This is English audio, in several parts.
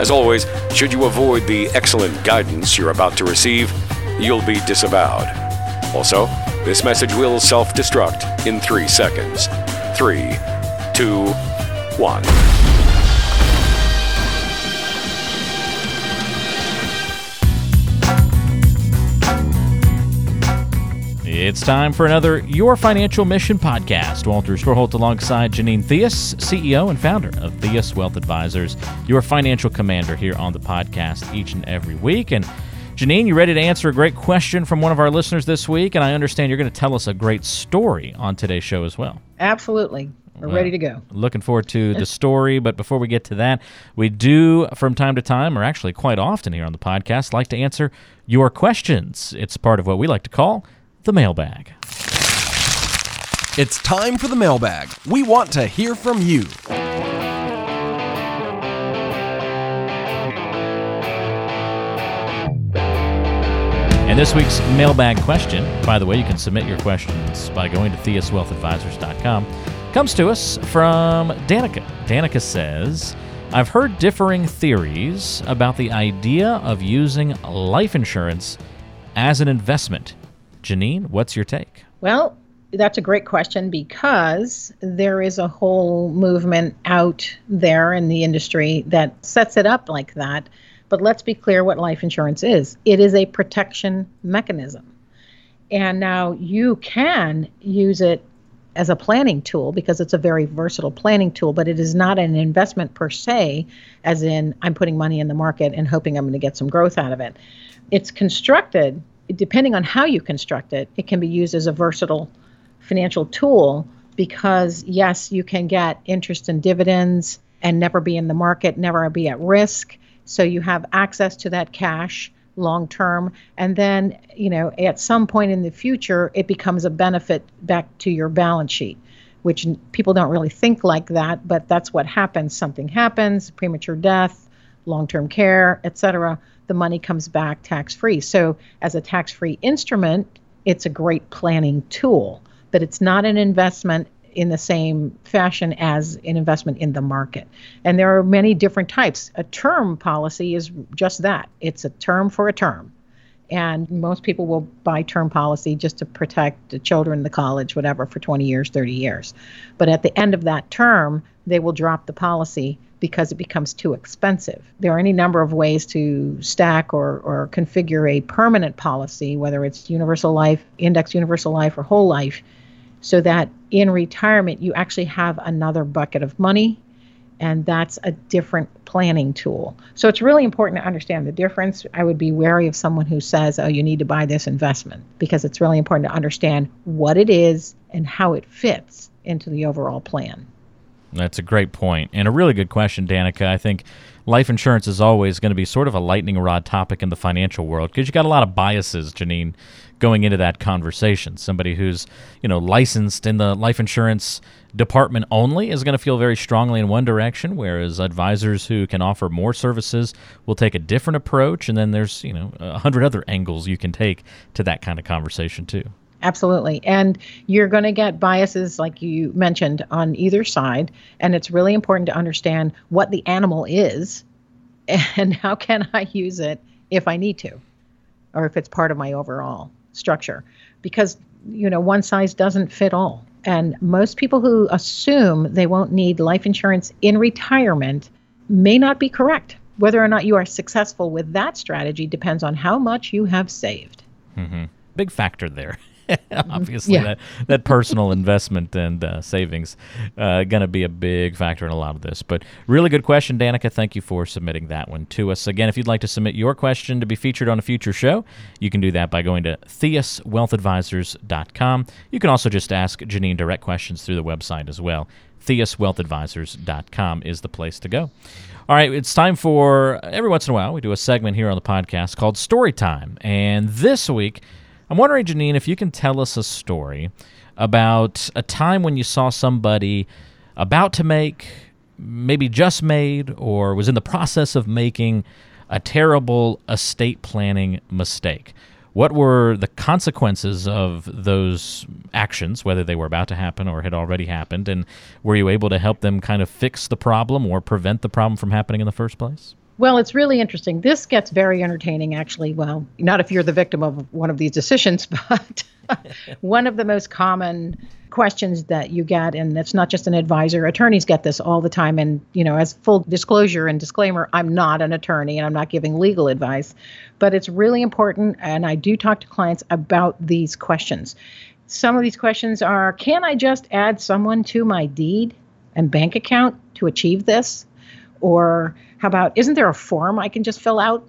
As always, should you avoid the excellent guidance you're about to receive, you'll be disavowed. Also, this message will self destruct in three seconds. Three, two, one. It's time for another Your Financial Mission podcast. Walter Storholt alongside Janine Theus, CEO and founder of Theus Wealth Advisors, your financial commander here on the podcast each and every week. And Janine, you ready to answer a great question from one of our listeners this week? And I understand you're going to tell us a great story on today's show as well. Absolutely. We're well, ready to go. Looking forward to the story. But before we get to that, we do, from time to time, or actually quite often here on the podcast, like to answer your questions. It's part of what we like to call the mailbag. It's time for the mailbag. We want to hear from you. And this week's mailbag question, by the way, you can submit your questions by going to theuswealthadvisors.com, comes to us from Danica. Danica says, I've heard differing theories about the idea of using life insurance as an investment Janine, what's your take? Well, that's a great question because there is a whole movement out there in the industry that sets it up like that. But let's be clear what life insurance is it is a protection mechanism. And now you can use it as a planning tool because it's a very versatile planning tool, but it is not an investment per se, as in I'm putting money in the market and hoping I'm going to get some growth out of it. It's constructed depending on how you construct it, it can be used as a versatile financial tool because, yes, you can get interest and dividends and never be in the market, never be at risk. So you have access to that cash long term. And then, you know, at some point in the future, it becomes a benefit back to your balance sheet, which people don't really think like that, but that's what happens. Something happens, premature death, long term care, et cetera the money comes back tax free. So, as a tax free instrument, it's a great planning tool, but it's not an investment in the same fashion as an investment in the market. And there are many different types. A term policy is just that it's a term for a term. And most people will buy term policy just to protect the children, the college, whatever, for 20 years, 30 years. But at the end of that term, they will drop the policy because it becomes too expensive. There are any number of ways to stack or, or configure a permanent policy, whether it's universal life, index universal life, or whole life, so that in retirement you actually have another bucket of money and that's a different planning tool. So it's really important to understand the difference. I would be wary of someone who says, "Oh, you need to buy this investment," because it's really important to understand what it is and how it fits into the overall plan. That's a great point and a really good question, Danica. I think life insurance is always going to be sort of a lightning rod topic in the financial world because you got a lot of biases, Janine, going into that conversation. Somebody who's you know licensed in the life insurance department only is going to feel very strongly in one direction, whereas advisors who can offer more services will take a different approach. And then there's you know a hundred other angles you can take to that kind of conversation too. Absolutely. And you're going to get biases, like you mentioned, on either side. And it's really important to understand what the animal is and how can I use it if I need to, or if it's part of my overall structure. Because, you know, one size doesn't fit all. And most people who assume they won't need life insurance in retirement may not be correct. Whether or not you are successful with that strategy depends on how much you have saved. Mm-hmm. Big factor there. Obviously, Yeah. that, that personal investment and uh, savings uh, going to be a big factor in a lot of this. But really good question, Danica. Thank you for submitting that one to us. Again, if you'd like to submit your question to be featured on a future show, you can do that by going to theuswealthadvisors.com. You can also just ask Janine direct questions through the website as well. theuswealthadvisors.com is the place to go. All right, it's time for every once in a while we do a segment here on the podcast called Story Time. And this week, I'm wondering, Janine, if you can tell us a story about a time when you saw somebody about to make, maybe just made, or was in the process of making a terrible estate planning mistake. What were the consequences of those actions, whether they were about to happen or had already happened? And were you able to help them kind of fix the problem or prevent the problem from happening in the first place? Well, it's really interesting. This gets very entertaining, actually. Well, not if you're the victim of one of these decisions, but one of the most common questions that you get, and it's not just an advisor, attorneys get this all the time. And, you know, as full disclosure and disclaimer, I'm not an attorney and I'm not giving legal advice, but it's really important. And I do talk to clients about these questions. Some of these questions are Can I just add someone to my deed and bank account to achieve this? Or how about isn't there a form I can just fill out?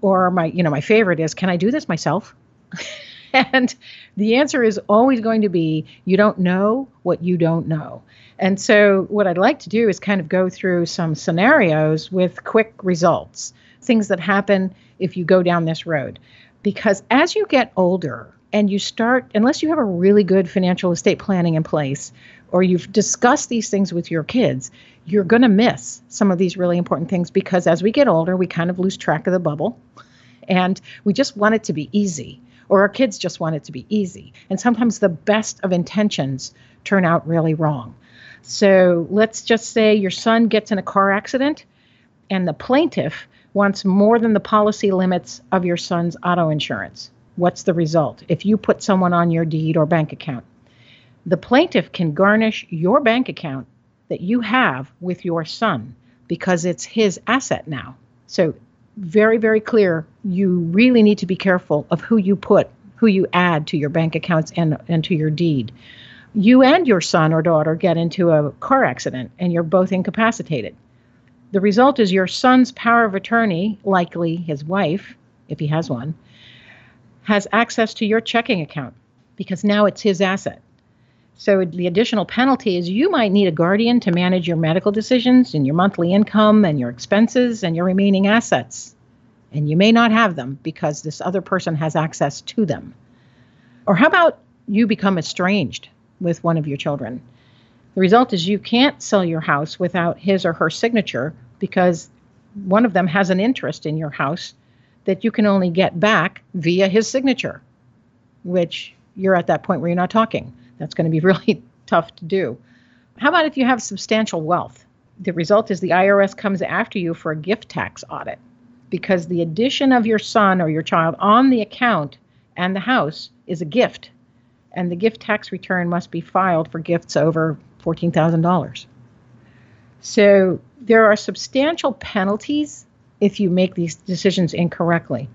Or my, you know, my favorite is can I do this myself? and the answer is always going to be you don't know what you don't know. And so what I'd like to do is kind of go through some scenarios with quick results, things that happen if you go down this road. Because as you get older and you start, unless you have a really good financial estate planning in place, or you've discussed these things with your kids, you're going to miss some of these really important things because as we get older, we kind of lose track of the bubble and we just want it to be easy, or our kids just want it to be easy. And sometimes the best of intentions turn out really wrong. So let's just say your son gets in a car accident and the plaintiff wants more than the policy limits of your son's auto insurance. What's the result? If you put someone on your deed or bank account, the plaintiff can garnish your bank account that you have with your son because it's his asset now. So, very, very clear. You really need to be careful of who you put, who you add to your bank accounts and, and to your deed. You and your son or daughter get into a car accident and you're both incapacitated. The result is your son's power of attorney, likely his wife, if he has one, has access to your checking account because now it's his asset. So the additional penalty is you might need a guardian to manage your medical decisions and your monthly income and your expenses and your remaining assets. And you may not have them because this other person has access to them. Or how about you become estranged with one of your children? The result is you can't sell your house without his or her signature because one of them has an interest in your house that you can only get back via his signature, which you're at that point where you're not talking. That's going to be really tough to do. How about if you have substantial wealth? The result is the IRS comes after you for a gift tax audit because the addition of your son or your child on the account and the house is a gift. And the gift tax return must be filed for gifts over $14,000. So there are substantial penalties if you make these decisions incorrectly.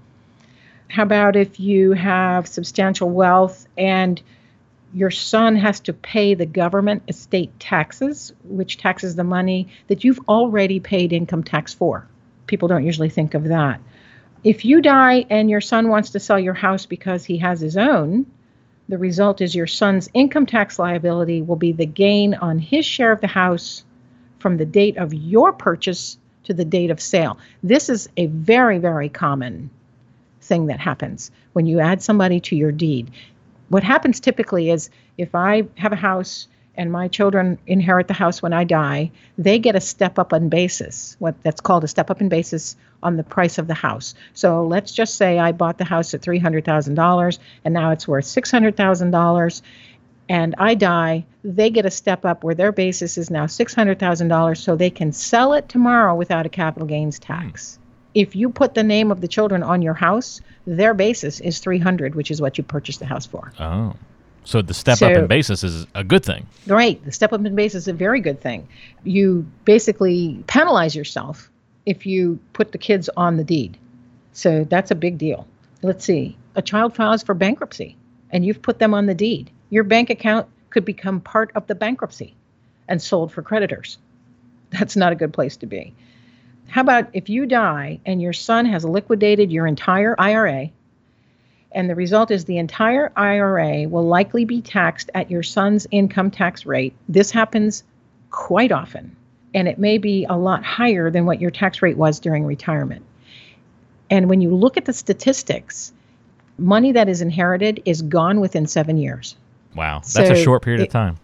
How about if you have substantial wealth and your son has to pay the government estate taxes, which taxes the money that you've already paid income tax for? People don't usually think of that. If you die and your son wants to sell your house because he has his own, the result is your son's income tax liability will be the gain on his share of the house from the date of your purchase to the date of sale. This is a very, very common thing that happens when you add somebody to your deed. What happens typically is if I have a house and my children inherit the house when I die, they get a step up in basis, what that's called a step up in basis on the price of the house. So let's just say I bought the house at $300,000 and now it's worth $600,000 and I die, they get a step up where their basis is now $600,000 so they can sell it tomorrow without a capital gains tax. Hmm. If you put the name of the children on your house, their basis is 300, which is what you purchased the house for. Oh. So the step up in basis is a good thing. Right. The step up in basis is a very good thing. You basically penalize yourself if you put the kids on the deed. So that's a big deal. Let's see. A child files for bankruptcy and you've put them on the deed. Your bank account could become part of the bankruptcy and sold for creditors. That's not a good place to be. How about if you die and your son has liquidated your entire IRA, and the result is the entire IRA will likely be taxed at your son's income tax rate? This happens quite often, and it may be a lot higher than what your tax rate was during retirement. And when you look at the statistics, money that is inherited is gone within seven years. Wow, that's so a short period it, of time.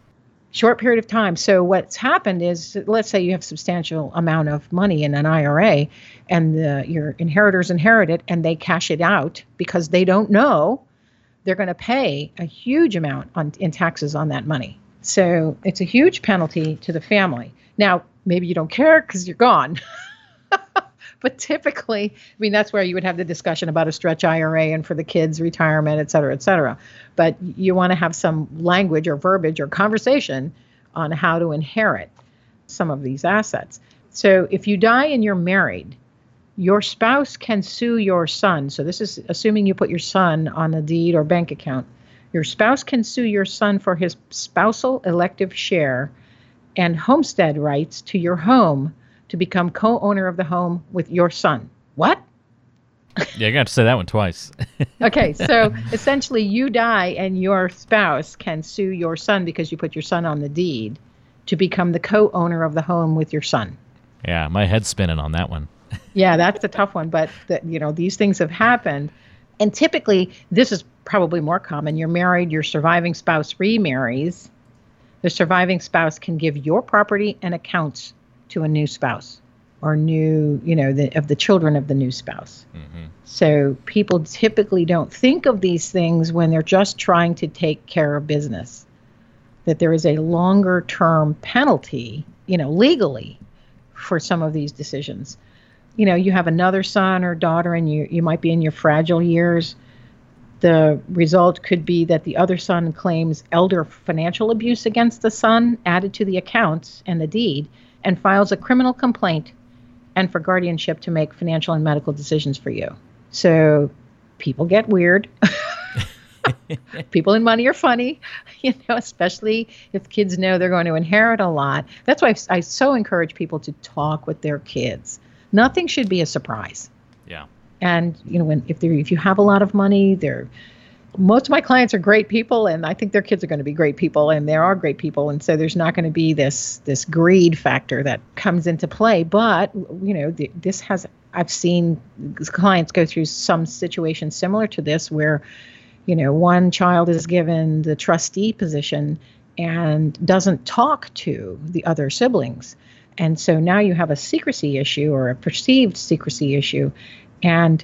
Short period of time. So what's happened is, let's say you have substantial amount of money in an IRA, and the, your inheritors inherit it, and they cash it out because they don't know they're going to pay a huge amount on in taxes on that money. So it's a huge penalty to the family. Now, maybe you don't care because you're gone. but typically, I mean, that's where you would have the discussion about a stretch IRA and for the kids' retirement, et cetera, et cetera. But you want to have some language or verbiage or conversation on how to inherit some of these assets. So if you die and you're married, your spouse can sue your son. So this is assuming you put your son on a deed or bank account. Your spouse can sue your son for his spousal elective share and homestead rights to your home to become co owner of the home with your son. What? yeah, I got to say that one twice. okay, so essentially, you die and your spouse can sue your son because you put your son on the deed to become the co owner of the home with your son. Yeah, my head's spinning on that one. yeah, that's a tough one, but the, you know these things have happened, and typically this is probably more common. You're married, your surviving spouse remarries. The surviving spouse can give your property and accounts to a new spouse or new, you know, the, of the children of the new spouse. Mm-hmm. So people typically don't think of these things when they're just trying to take care of business. That there is a longer term penalty, you know, legally for some of these decisions. You know, you have another son or daughter and you you might be in your fragile years. The result could be that the other son claims elder financial abuse against the son added to the accounts and the deed and files a criminal complaint and for guardianship to make financial and medical decisions for you. So people get weird. people in money are funny, you know, especially if kids know they're going to inherit a lot. That's why I so encourage people to talk with their kids. Nothing should be a surprise. Yeah. And you know, when if they if you have a lot of money, they're most of my clients are great people and i think their kids are going to be great people and there are great people and so there's not going to be this this greed factor that comes into play but you know this has i've seen clients go through some situations similar to this where you know one child is given the trustee position and doesn't talk to the other siblings. And so now you have a secrecy issue or a perceived secrecy issue and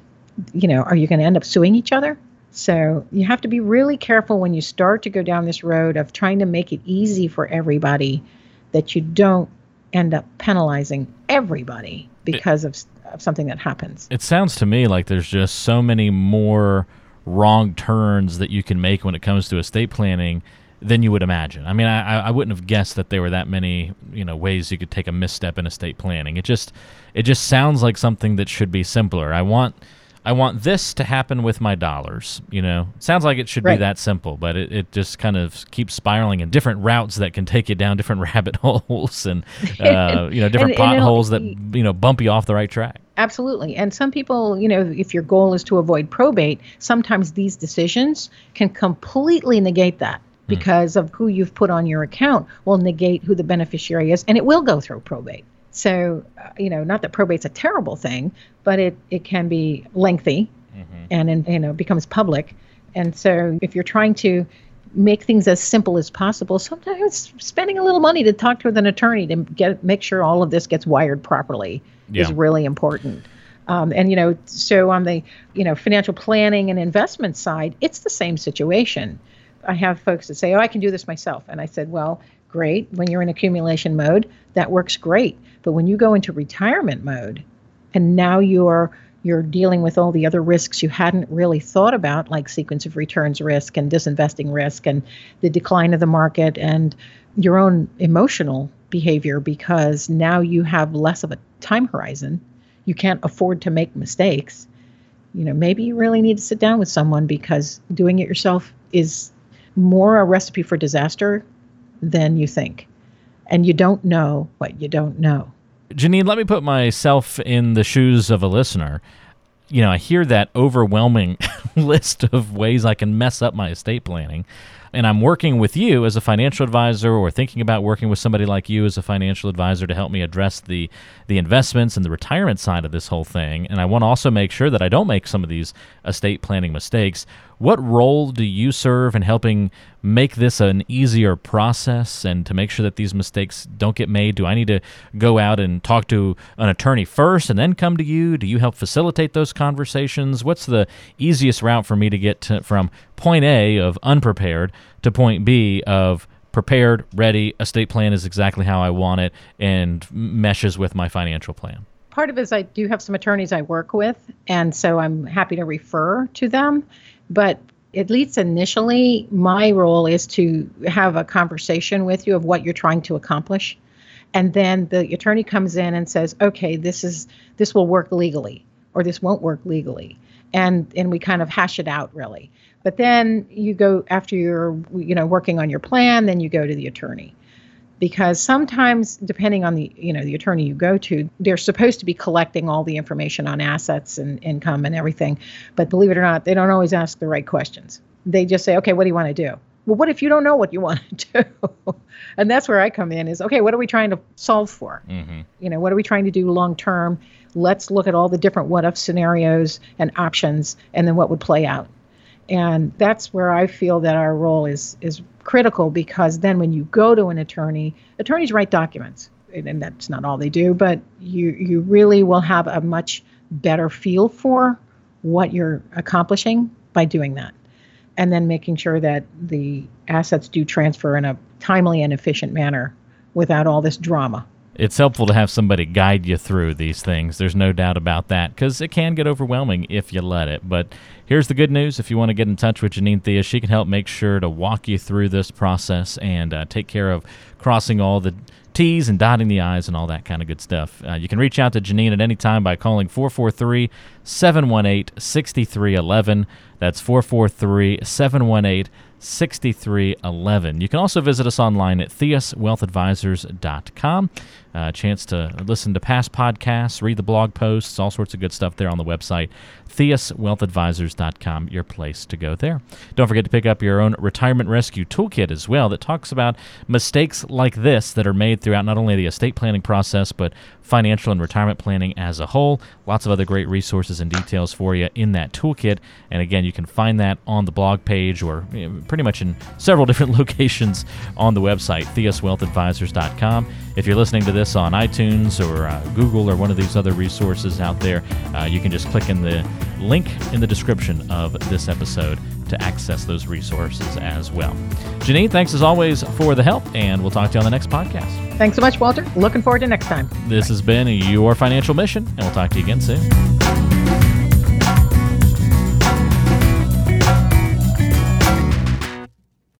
you know are you going to end up suing each other so you have to be really careful when you start to go down this road of trying to make it easy for everybody that you don't end up penalizing everybody because it, of, of something that happens. It sounds to me like there's just so many more wrong turns that you can make when it comes to estate planning than you would imagine. I mean, I, I wouldn't have guessed that there were that many, you know, ways you could take a misstep in estate planning. It just, it just sounds like something that should be simpler. I want I want this to happen with my dollars. You know, sounds like it should right. be that simple, but it, it just kind of keeps spiraling in different routes that can take you down different rabbit holes and, uh, you know, different and, potholes that, you know, bump you off the right track. Absolutely. And some people, you know, if your goal is to avoid probate, sometimes these decisions can completely negate that hmm. because of who you've put on your account will negate who the beneficiary is and it will go through probate. So, uh, you know, not that probate's a terrible thing, but it, it can be lengthy mm-hmm. and, and, you know, becomes public. And so if you're trying to make things as simple as possible, sometimes spending a little money to talk to an attorney to get make sure all of this gets wired properly yeah. is really important. Um, and you know, so on the you know financial planning and investment side, it's the same situation. I have folks that say, "Oh, I can do this myself," and I said, "Well, great. When you're in accumulation mode, that works great. But when you go into retirement mode and now you're you're dealing with all the other risks you hadn't really thought about, like sequence of returns risk and disinvesting risk and the decline of the market and your own emotional behavior because now you have less of a time horizon. You can't afford to make mistakes. You know, maybe you really need to sit down with someone because doing it yourself is more a recipe for disaster than you think. And you don't know what you don't know. Janine, let me put myself in the shoes of a listener. You know, I hear that overwhelming list of ways I can mess up my estate planning and I'm working with you as a financial advisor or thinking about working with somebody like you as a financial advisor to help me address the the investments and the retirement side of this whole thing and I want to also make sure that I don't make some of these estate planning mistakes what role do you serve in helping make this an easier process and to make sure that these mistakes don't get made? Do I need to go out and talk to an attorney first and then come to you? Do you help facilitate those conversations? What's the easiest route for me to get to, from point A of unprepared to point B of prepared, ready, estate plan is exactly how I want it and meshes with my financial plan? Part of it is I do have some attorneys I work with, and so I'm happy to refer to them. But at least initially, my role is to have a conversation with you of what you're trying to accomplish. And then the attorney comes in and says, okay, this is this will work legally or this won't work legally. And and we kind of hash it out really. But then you go after you're you know working on your plan, then you go to the attorney. Because sometimes depending on the you know the attorney you go to they're supposed to be collecting all the information on assets and income and everything. But believe it or not they don't always ask the right questions. They just say okay what do you want to do? Well what if you don't know what you want to do? And that's where i come in is okay what are we trying to solve for? Mm-hmm. you know what are we trying to do long term? Let's look at all the different what if scenarios and options and then what would play out and that's where I feel that our role is is critical because then when you go to an attorney, attorneys write documents, and that's not all they do, but you you really will have a much better feel for what you're accomplishing by doing that, and then making sure that the assets do transfer in a timely and efficient manner without all this drama it's helpful to have somebody guide you through these things. There's no doubt about that because it can get overwhelming if you let it. But here's the good news if you want to get in touch with Janine Theus, she can help make sure to walk you through this process and uh, take care of crossing all the T's and dotting the I's and all that kind of good stuff. Uh, you can reach out to Janine at any time by calling 443 718 6311. That's 443 718 6311. You can also visit us online at theuswealthadvisors.com. A uh, chance to listen to past podcasts, read the blog posts, all sorts of good stuff there on the website. theuswealthadvisors.com, your place to go there. Don't forget to pick up your own retirement rescue toolkit as well that talks about mistakes like this that are made throughout not only the estate planning process, but financial and retirement planning as a whole. Lots of other great resources and details for you in that toolkit. And again, you can find that on the blog page or pretty much in several different locations on the website, theuswealthadvisors.com. If you're listening to this on iTunes or uh, Google or one of these other resources out there, uh, you can just click in the link in the description of this episode to access those resources as well. Janine, thanks as always for the help, and we'll talk to you on the next podcast. Thanks so much, Walter. Looking forward to next time. This has been Your Financial Mission, and we'll talk to you again soon.